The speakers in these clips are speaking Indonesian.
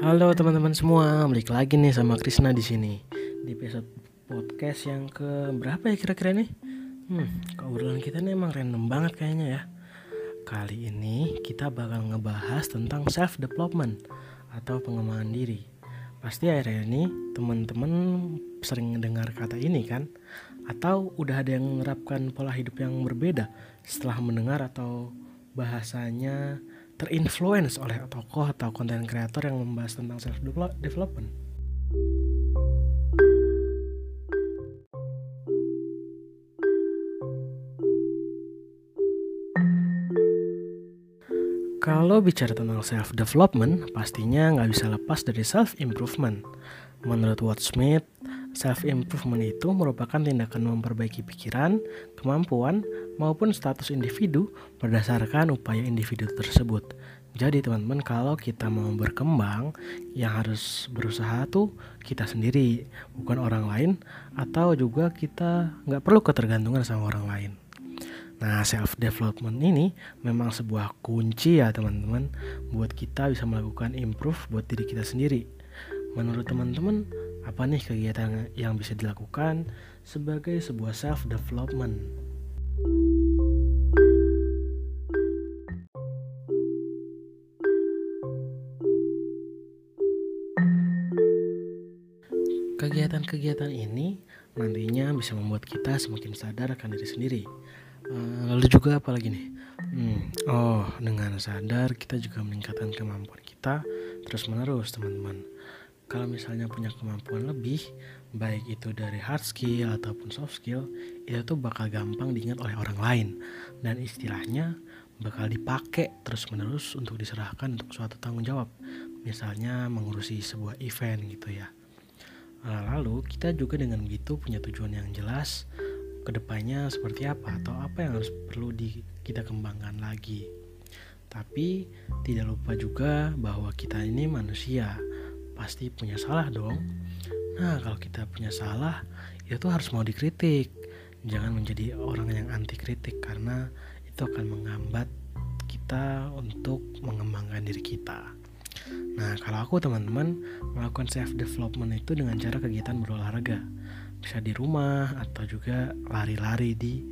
Halo teman-teman semua, balik lagi nih sama Krisna di sini di episode podcast yang ke berapa ya kira-kira nih? Hmm, keobrolan kita nih emang random banget kayaknya ya. Kali ini kita bakal ngebahas tentang self development atau pengembangan diri. Pasti akhirnya ini teman-teman sering mendengar kata ini kan? Atau udah ada yang menerapkan pola hidup yang berbeda setelah mendengar atau bahasanya terinfluence oleh tokoh atau konten kreator yang membahas tentang self development. Kalau bicara tentang self development, pastinya nggak bisa lepas dari self improvement. Menurut Watt Smith, self improvement itu merupakan tindakan memperbaiki pikiran, kemampuan, maupun status individu berdasarkan upaya individu tersebut. Jadi teman-teman kalau kita mau berkembang yang harus berusaha tuh kita sendiri bukan orang lain atau juga kita nggak perlu ketergantungan sama orang lain. Nah self development ini memang sebuah kunci ya teman-teman buat kita bisa melakukan improve buat diri kita sendiri. Menurut teman-teman apa nih kegiatan yang bisa dilakukan sebagai sebuah self development? Kegiatan-kegiatan ini nantinya bisa membuat kita semakin sadar akan diri sendiri. Uh, lalu juga apa lagi nih? Hmm, oh, dengan sadar kita juga meningkatkan kemampuan kita terus menerus teman-teman. Kalau misalnya punya kemampuan lebih, baik itu dari hard skill ataupun soft skill, itu tuh bakal gampang diingat oleh orang lain dan istilahnya bakal dipakai terus menerus untuk diserahkan untuk suatu tanggung jawab. Misalnya mengurusi sebuah event gitu ya. Nah, lalu kita juga dengan begitu punya tujuan yang jelas ke depannya seperti apa atau apa yang harus perlu di, kita kembangkan lagi. Tapi tidak lupa juga bahwa kita ini manusia, pasti punya salah dong. Nah kalau kita punya salah, itu harus mau dikritik. Jangan menjadi orang yang anti kritik karena itu akan menghambat kita untuk mengembangkan diri kita. Nah, kalau aku teman-teman melakukan self development itu dengan cara kegiatan berolahraga. Bisa di rumah atau juga lari-lari di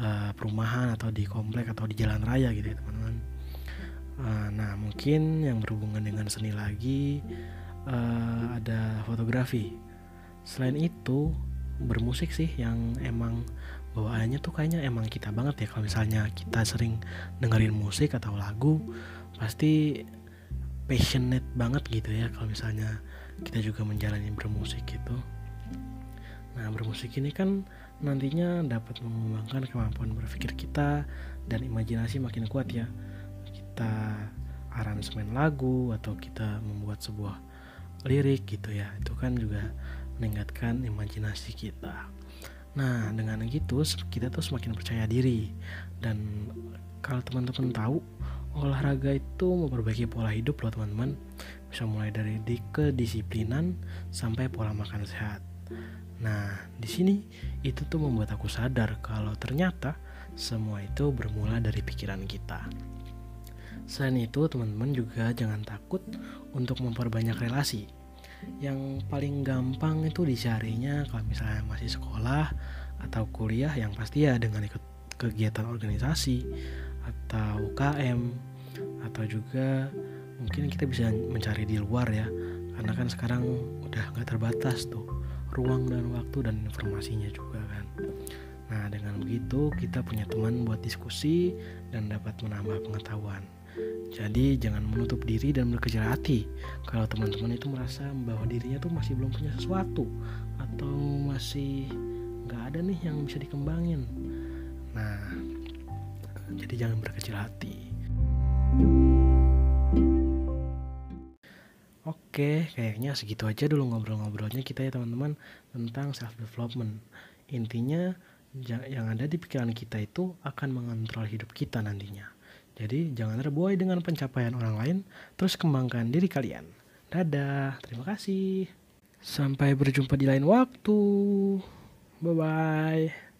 uh, perumahan atau di komplek atau di jalan raya gitu ya, teman-teman. Uh, nah, mungkin yang berhubungan dengan seni lagi uh, ada fotografi. Selain itu, bermusik sih yang emang bawaannya tuh kayaknya emang kita banget ya kalau misalnya kita sering dengerin musik atau lagu pasti passionate banget gitu ya kalau misalnya kita juga menjalani bermusik gitu nah bermusik ini kan nantinya dapat mengembangkan kemampuan berpikir kita dan imajinasi makin kuat ya. Kita aransemen lagu atau kita membuat sebuah lirik gitu ya itu kan juga meningkatkan imajinasi kita. Nah dengan gitu kita tuh semakin percaya diri. Dan kalau teman-teman tahu olahraga itu memperbaiki pola hidup loh teman-teman. Bisa mulai dari di kedisiplinan sampai pola makan sehat. Nah di sini itu tuh membuat aku sadar kalau ternyata semua itu bermula dari pikiran kita. Selain itu teman-teman juga jangan takut untuk memperbanyak relasi. Yang paling gampang itu dicarinya kalau misalnya masih sekolah atau kuliah yang pasti ya dengan ikut kegiatan organisasi atau UKM atau juga mungkin kita bisa mencari di luar ya. Karena kan sekarang udah nggak terbatas tuh ruang dan waktu dan informasinya juga kan. Nah dengan begitu kita punya teman buat diskusi dan dapat menambah pengetahuan. Jadi jangan menutup diri dan berkecil hati kalau teman-teman itu merasa bahwa dirinya tuh masih belum punya sesuatu atau masih nggak ada nih yang bisa dikembangin. Nah jadi jangan berkecil hati. Oke, kayaknya segitu aja dulu ngobrol-ngobrolnya kita ya teman-teman tentang self development. Intinya yang ada di pikiran kita itu akan mengontrol hidup kita nantinya. Jadi jangan terbuai dengan pencapaian orang lain, terus kembangkan diri kalian. Dadah, terima kasih. Sampai berjumpa di lain waktu. Bye bye.